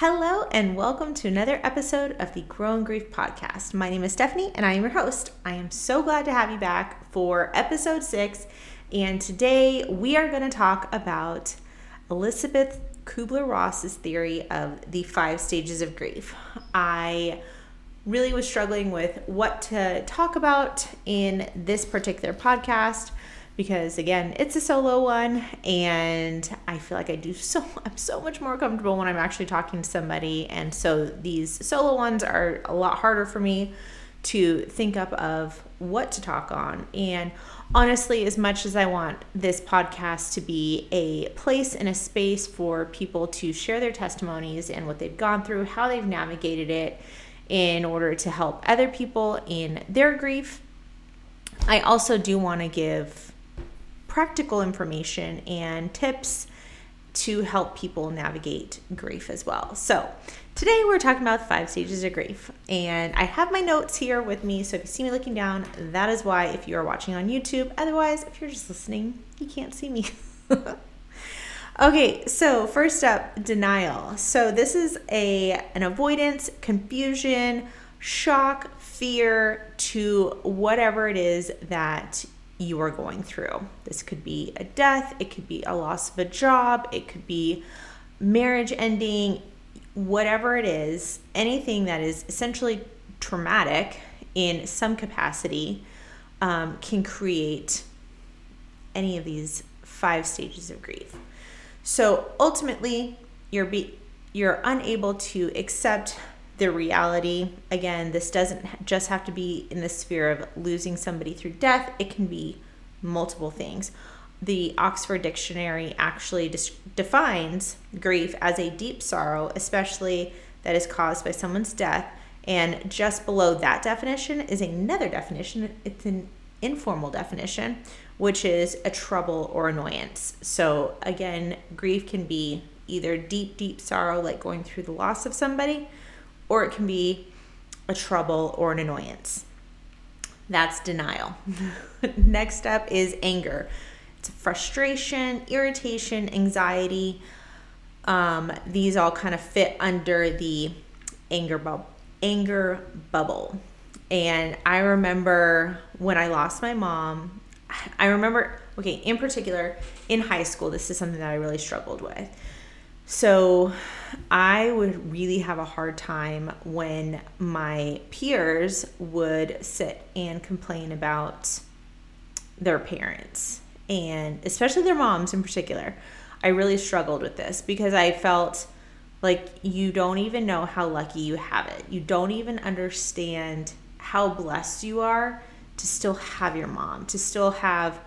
Hello, and welcome to another episode of the Grow in Grief podcast. My name is Stephanie, and I am your host. I am so glad to have you back for episode six. And today we are going to talk about Elizabeth Kubler Ross's theory of the five stages of grief. I really was struggling with what to talk about in this particular podcast because again, it's a solo one and I feel like I do so I'm so much more comfortable when I'm actually talking to somebody and so these solo ones are a lot harder for me to think up of what to talk on. And honestly as much as I want this podcast to be a place and a space for people to share their testimonies and what they've gone through, how they've navigated it in order to help other people in their grief, I also do want to give practical information and tips to help people navigate grief as well. So, today we're talking about the five stages of grief. And I have my notes here with me. So, if you see me looking down, that is why if you are watching on YouTube. Otherwise, if you're just listening, you can't see me. okay, so first up, denial. So, this is a an avoidance, confusion, shock, fear to whatever it is that you are going through. This could be a death, it could be a loss of a job, it could be marriage ending, whatever it is, anything that is essentially traumatic in some capacity um, can create any of these five stages of grief. So ultimately, you're be you're unable to accept the reality. Again, this doesn't just have to be in the sphere of losing somebody through death, it can be multiple things. The Oxford Dictionary actually defines grief as a deep sorrow, especially that is caused by someone's death. And just below that definition is another definition. It's an informal definition, which is a trouble or annoyance. So, again, grief can be either deep, deep sorrow, like going through the loss of somebody, or it can be a trouble or an annoyance. That's denial. Next up is anger. It's frustration, irritation, anxiety. Um, these all kind of fit under the anger bubble. Anger bubble. And I remember when I lost my mom, I remember, okay, in particular, in high school, this is something that I really struggled with. So I would really have a hard time when my peers would sit and complain about their parents and especially their moms in particular. I really struggled with this because I felt like you don't even know how lucky you have it. You don't even understand how blessed you are to still have your mom, to still have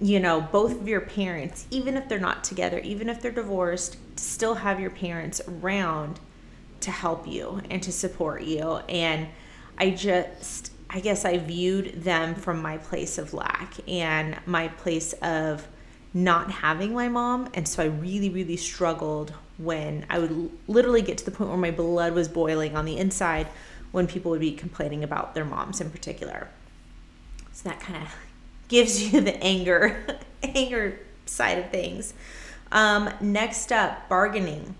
you know, both of your parents, even if they're not together, even if they're divorced, still have your parents around to help you and to support you. And I just, I guess I viewed them from my place of lack and my place of not having my mom. And so I really, really struggled when I would literally get to the point where my blood was boiling on the inside when people would be complaining about their moms in particular. So that kind of gives you the anger anger side of things. Um, next up, bargaining.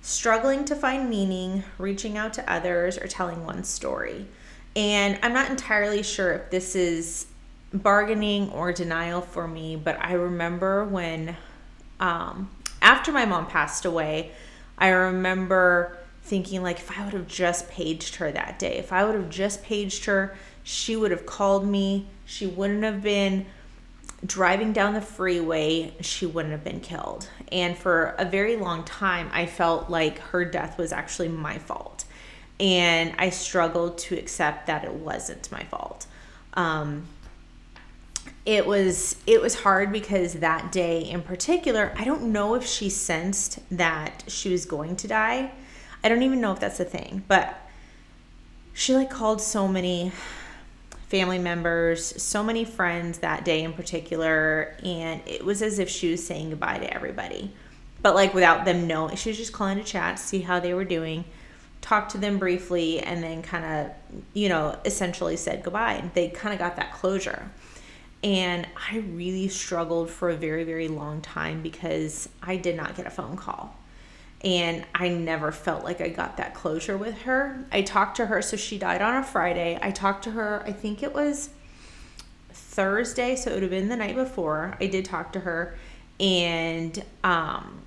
Struggling to find meaning, reaching out to others, or telling one story. And I'm not entirely sure if this is bargaining or denial for me, but I remember when, um, after my mom passed away, I remember thinking, like, if I would have just paged her that day, if I would have just paged her, she would have called me. She wouldn't have been driving down the freeway. She wouldn't have been killed. And for a very long time, I felt like her death was actually my fault. And I struggled to accept that it wasn't my fault. Um, it was it was hard because that day in particular i don't know if she sensed that she was going to die i don't even know if that's a thing but she like called so many family members, so many friends that day in particular, and it was as if she was saying goodbye to everybody. But like without them knowing, she was just calling to chat, see how they were doing, talk to them briefly, and then kind of, you know, essentially said goodbye. And they kind of got that closure. And I really struggled for a very, very long time because I did not get a phone call. And I never felt like I got that closure with her. I talked to her, so she died on a Friday. I talked to her, I think it was Thursday, so it would have been the night before. I did talk to her, and um,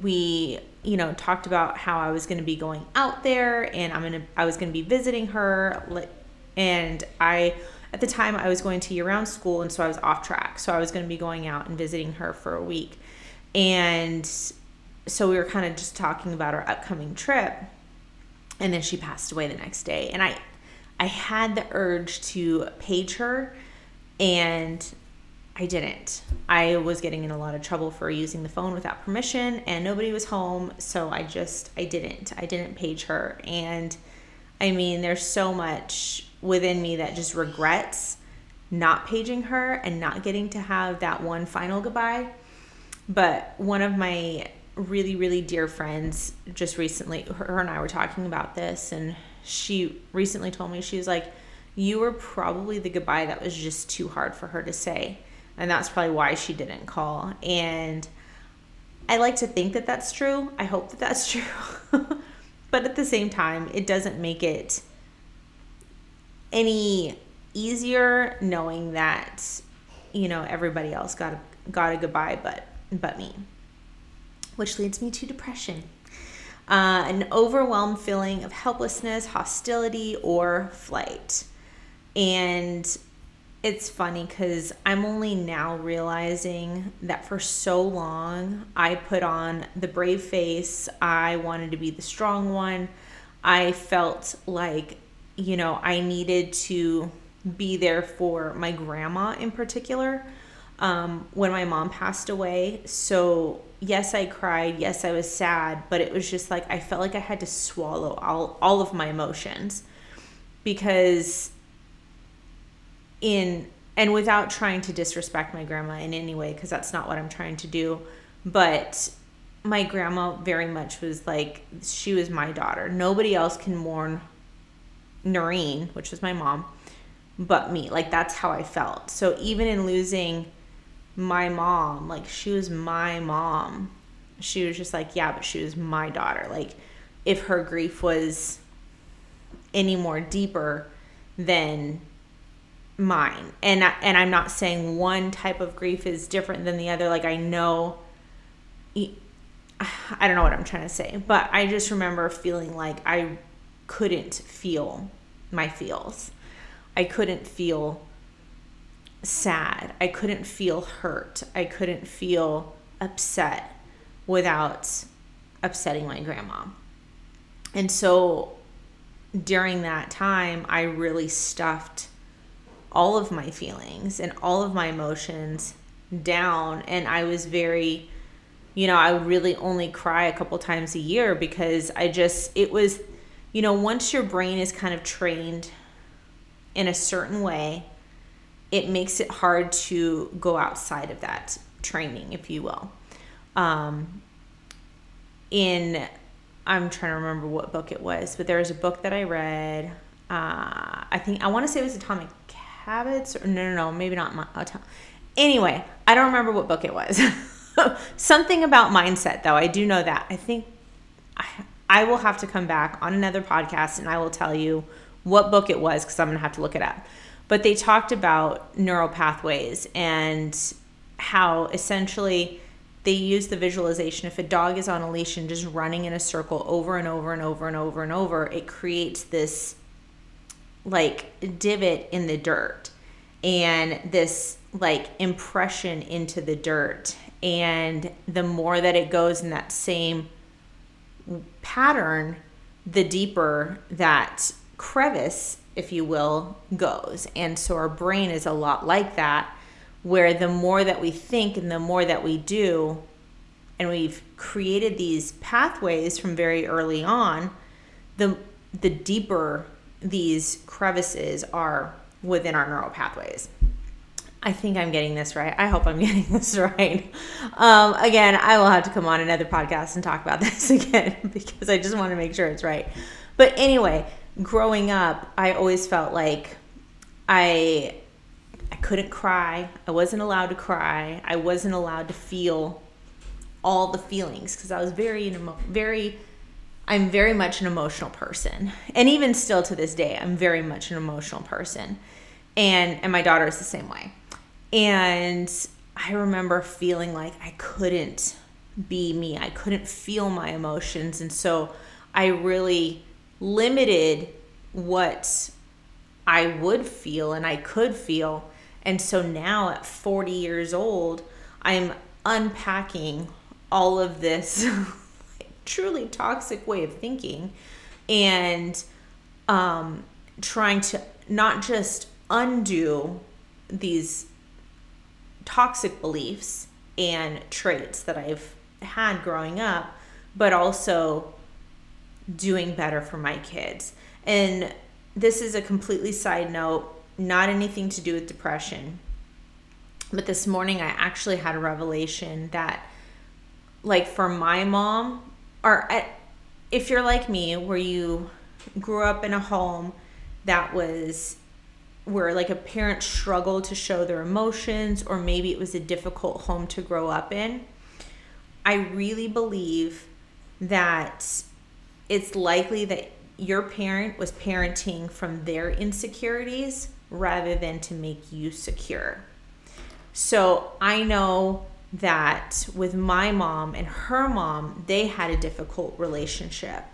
we, you know, talked about how I was going to be going out there, and I'm gonna, I was going to be visiting her, and I. At the time, I was going to year round school, and so I was off track. So I was going to be going out and visiting her for a week. And so we were kind of just talking about our upcoming trip and then she passed away the next day. And i i had the urge to page her and i didn't. I was getting in a lot of trouble for using the phone without permission and nobody was home so i just i didn't. I didn't page her. And i mean there's so much within me that just regrets not paging her and not getting to have that one final goodbye. But one of my really, really dear friends just recently, her and I were talking about this, and she recently told me, she was like, You were probably the goodbye that was just too hard for her to say. And that's probably why she didn't call. And I like to think that that's true. I hope that that's true. but at the same time, it doesn't make it any easier knowing that you know everybody else got a, got a goodbye but but me which leads me to depression. Uh, an overwhelmed feeling of helplessness, hostility, or flight. And it's funny because I'm only now realizing that for so long I put on the brave face. I wanted to be the strong one. I felt like, you know, I needed to be there for my grandma in particular um, when my mom passed away. So, yes, I cried. Yes, I was sad. But it was just like I felt like I had to swallow all, all of my emotions because, in and without trying to disrespect my grandma in any way, because that's not what I'm trying to do. But my grandma very much was like, she was my daughter. Nobody else can mourn Noreen, which was my mom, but me. Like, that's how I felt. So, even in losing my mom. Like she was my mom. She was just like, yeah, but she was my daughter. Like if her grief was any more deeper than mine. And I, and I'm not saying one type of grief is different than the other. Like I know I don't know what I'm trying to say, but I just remember feeling like I couldn't feel my feels. I couldn't feel sad. I couldn't feel hurt. I couldn't feel upset without upsetting my grandma. And so during that time, I really stuffed all of my feelings and all of my emotions down. And I was very, you know, I really only cry a couple times a year because I just, it was, you know, once your brain is kind of trained in a certain way, it makes it hard to go outside of that training, if you will. Um, in, I'm trying to remember what book it was, but there was a book that I read. Uh, I think, I want to say it was Atomic Habits, or no, no, no, maybe not. My, anyway, I don't remember what book it was. Something about mindset, though. I do know that. I think I, I will have to come back on another podcast and I will tell you what book it was because I'm going to have to look it up but they talked about neural pathways and how essentially they use the visualization. If a dog is on a leash and just running in a circle over and over and over and over and over, it creates this like divot in the dirt and this like impression into the dirt. And the more that it goes in that same pattern, the deeper that crevice if you will, goes. And so our brain is a lot like that, where the more that we think and the more that we do, and we've created these pathways from very early on, the the deeper these crevices are within our neural pathways. I think I'm getting this right. I hope I'm getting this right. Um, again, I will have to come on another podcast and talk about this again because I just want to make sure it's right. But anyway, growing up, I always felt like I I couldn't cry. I wasn't allowed to cry. I wasn't allowed to feel all the feelings because I was very very I'm very much an emotional person. And even still to this day, I'm very much an emotional person. And and my daughter is the same way. And I remember feeling like I couldn't be me. I couldn't feel my emotions. And so I really limited what I would feel and I could feel. And so now at 40 years old, I'm unpacking all of this truly toxic way of thinking and um, trying to not just undo these toxic beliefs and traits that I've had growing up, but also doing better for my kids. And this is a completely side note, not anything to do with depression. But this morning I actually had a revelation that, like, for my mom, or eh, if you're like me, where you grew up in a home that was where like a parent struggled to show their emotions, or maybe it was a difficult home to grow up in, I really believe that it's likely that your parent was parenting from their insecurities rather than to make you secure. So I know that with my mom and her mom, they had a difficult relationship.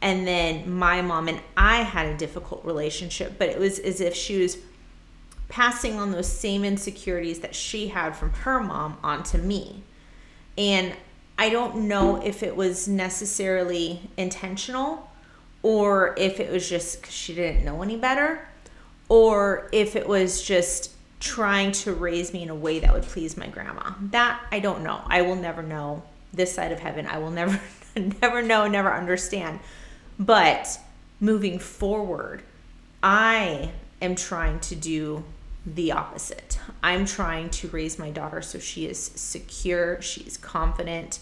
And then my mom and I had a difficult relationship, but it was as if she was passing on those same insecurities that she had from her mom onto me. And I don't know if it was necessarily intentional or if it was just because she didn't know any better or if it was just trying to raise me in a way that would please my grandma. That I don't know. I will never know this side of heaven. I will never never know, never understand. But moving forward, I am trying to do the opposite. I'm trying to raise my daughter so she is secure, she's confident,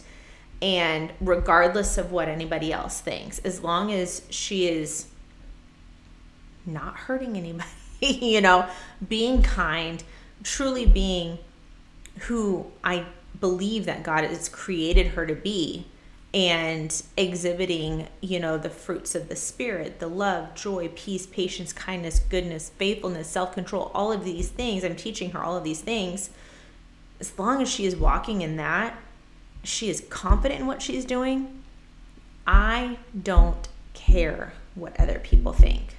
and regardless of what anybody else thinks, as long as she is not hurting anybody you know, being kind, truly being who I believe that God has created her to be and exhibiting, you know, the fruits of the spirit, the love, joy, peace, patience, kindness, goodness, faithfulness, self-control, all of these things. I'm teaching her all of these things. As long as she is walking in that, she is confident in what she's doing. I don't care what other people think.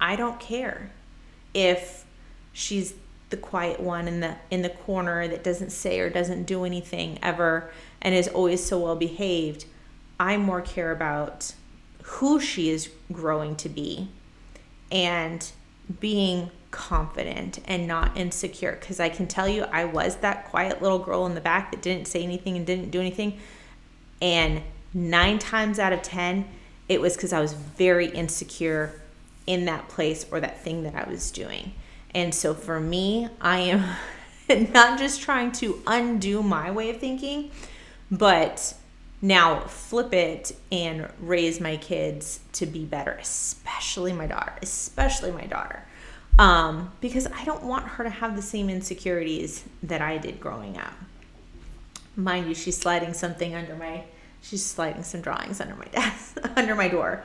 I don't care if she's the quiet one in the in the corner that doesn't say or doesn't do anything ever and is always so well behaved i more care about who she is growing to be and being confident and not insecure because i can tell you i was that quiet little girl in the back that didn't say anything and didn't do anything and 9 times out of 10 it was cuz i was very insecure in that place or that thing that I was doing. And so for me, I am not just trying to undo my way of thinking, but now flip it and raise my kids to be better, especially my daughter, especially my daughter. Um, because I don't want her to have the same insecurities that I did growing up. Mind you, she's sliding something under my, she's sliding some drawings under my desk, under my door.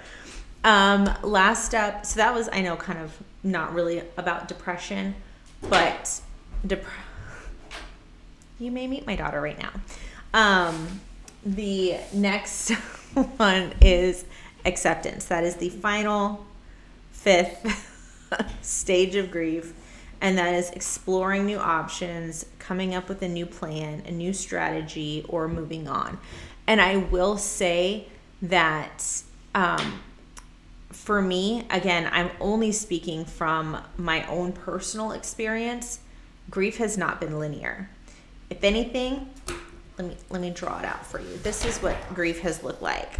Um, last up, so that was I know kind of not really about depression, but dep- you may meet my daughter right now. Um, the next one is acceptance. That is the final fifth stage of grief, and that is exploring new options, coming up with a new plan, a new strategy, or moving on. And I will say that um, for me, again, I'm only speaking from my own personal experience. Grief has not been linear. If anything, let me let me draw it out for you. This is what grief has looked like.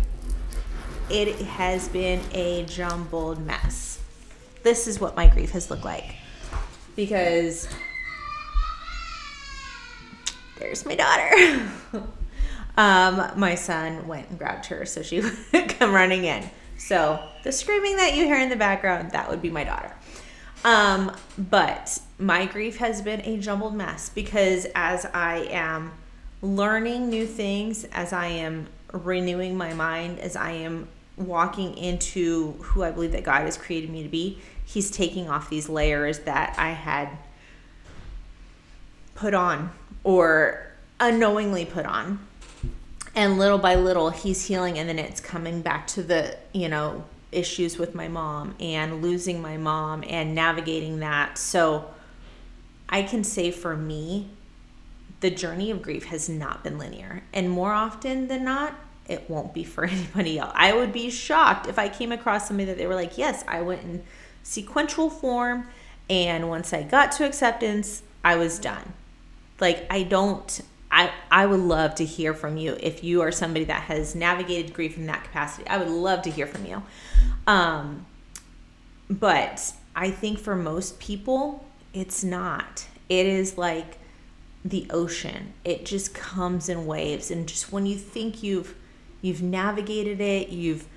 It has been a jumbled mess. This is what my grief has looked like. Because there's my daughter. um, my son went and grabbed her so she would come running in. So the screaming that you hear in the background, that would be my daughter. Um, but my grief has been a jumbled mess because as I am learning new things as I am renewing my mind, as I am walking into who I believe that God has created me to be. He's taking off these layers that I had put on or unknowingly put on. And little by little, he's healing, and then it's coming back to the, you know, issues with my mom and losing my mom and navigating that. So I can say for me, the journey of grief has not been linear. And more often than not, it won't be for anybody else. I would be shocked if I came across somebody that they were like, yes, I went in sequential form. And once I got to acceptance, I was done. Like, I don't, I, I would love to hear from you if you are somebody that has navigated grief in that capacity. I would love to hear from you. Um, but I think for most people, it's not. It is like the ocean. It just comes in waves, and just when you think you've you've navigated it, you've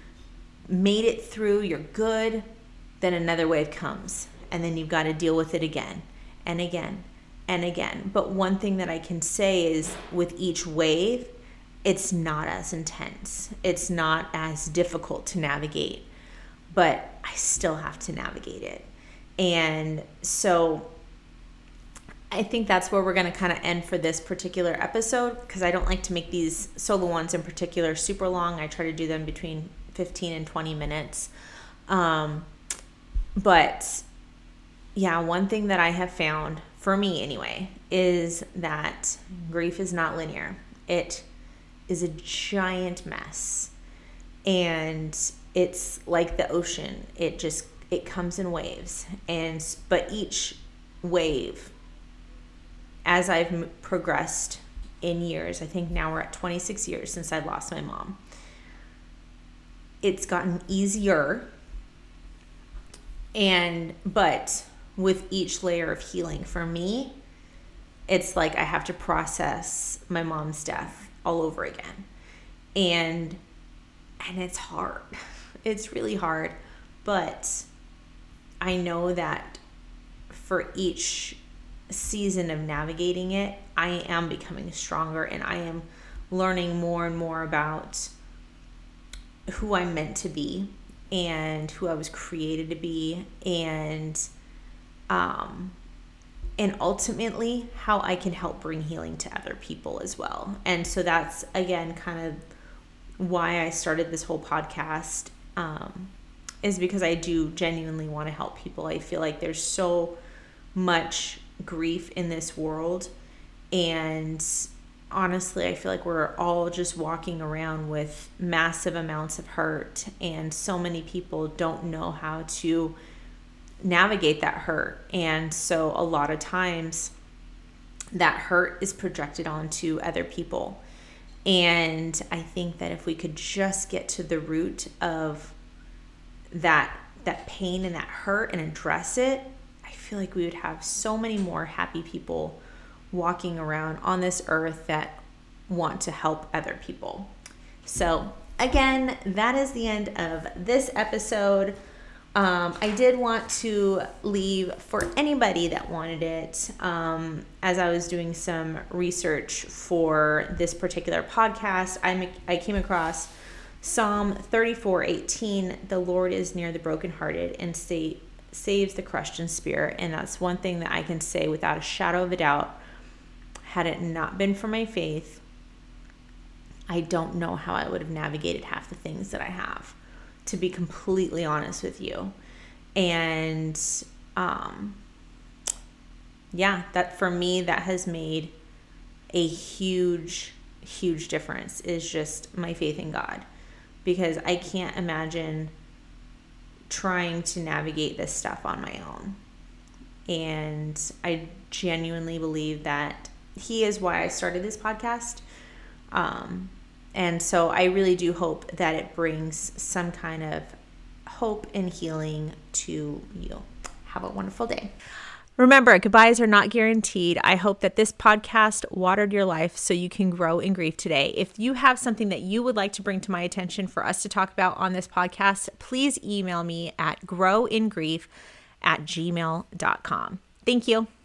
made it through, you're good, then another wave comes, and then you've got to deal with it again and again and again. But one thing that I can say is with each wave, it's not as intense. It's not as difficult to navigate, but I still have to navigate it. And so I think that's where we're going to kind of end for this particular episode because I don't like to make these solo ones in particular super long. I try to do them between 15 and 20 minutes. Um, but yeah, one thing that I have found for me anyway is that grief is not linear. It is a giant mess. And it's like the ocean. It just it comes in waves. And but each wave as I've progressed in years, I think now we're at 26 years since I lost my mom. It's gotten easier and but with each layer of healing for me, it's like I have to process my mom's death all over again. And and it's hard. It's really hard, but I know that for each season of navigating it, I am becoming stronger and I am learning more and more about who I'm meant to be and who I was created to be and um and ultimately how I can help bring healing to other people as well. And so that's again kind of why I started this whole podcast um is because I do genuinely want to help people. I feel like there's so much grief in this world. And honestly, I feel like we're all just walking around with massive amounts of hurt, and so many people don't know how to navigate that hurt. And so, a lot of times, that hurt is projected onto other people. And I think that if we could just get to the root of that that pain and that hurt and address it, feel like we would have so many more happy people walking around on this earth that want to help other people. So, again, that is the end of this episode. Um, I did want to leave for anybody that wanted it. Um, as I was doing some research for this particular podcast, I, I came across Psalm 34 18. The Lord is near the brokenhearted and say, saves the crushed in spirit. And that's one thing that I can say without a shadow of a doubt. Had it not been for my faith, I don't know how I would have navigated half the things that I have, to be completely honest with you. And um, yeah, that for me, that has made a huge, huge difference is just my faith in God. Because I can't imagine trying to navigate this stuff on my own. And I genuinely believe that he is why I started this podcast. Um, and so I really do hope that it brings some kind of hope and healing to you. Have a wonderful day. Remember, goodbyes are not guaranteed. I hope that this podcast watered your life so you can grow in grief today. If you have something that you would like to bring to my attention for us to talk about on this podcast, please email me at growingrief at gmail.com. Thank you.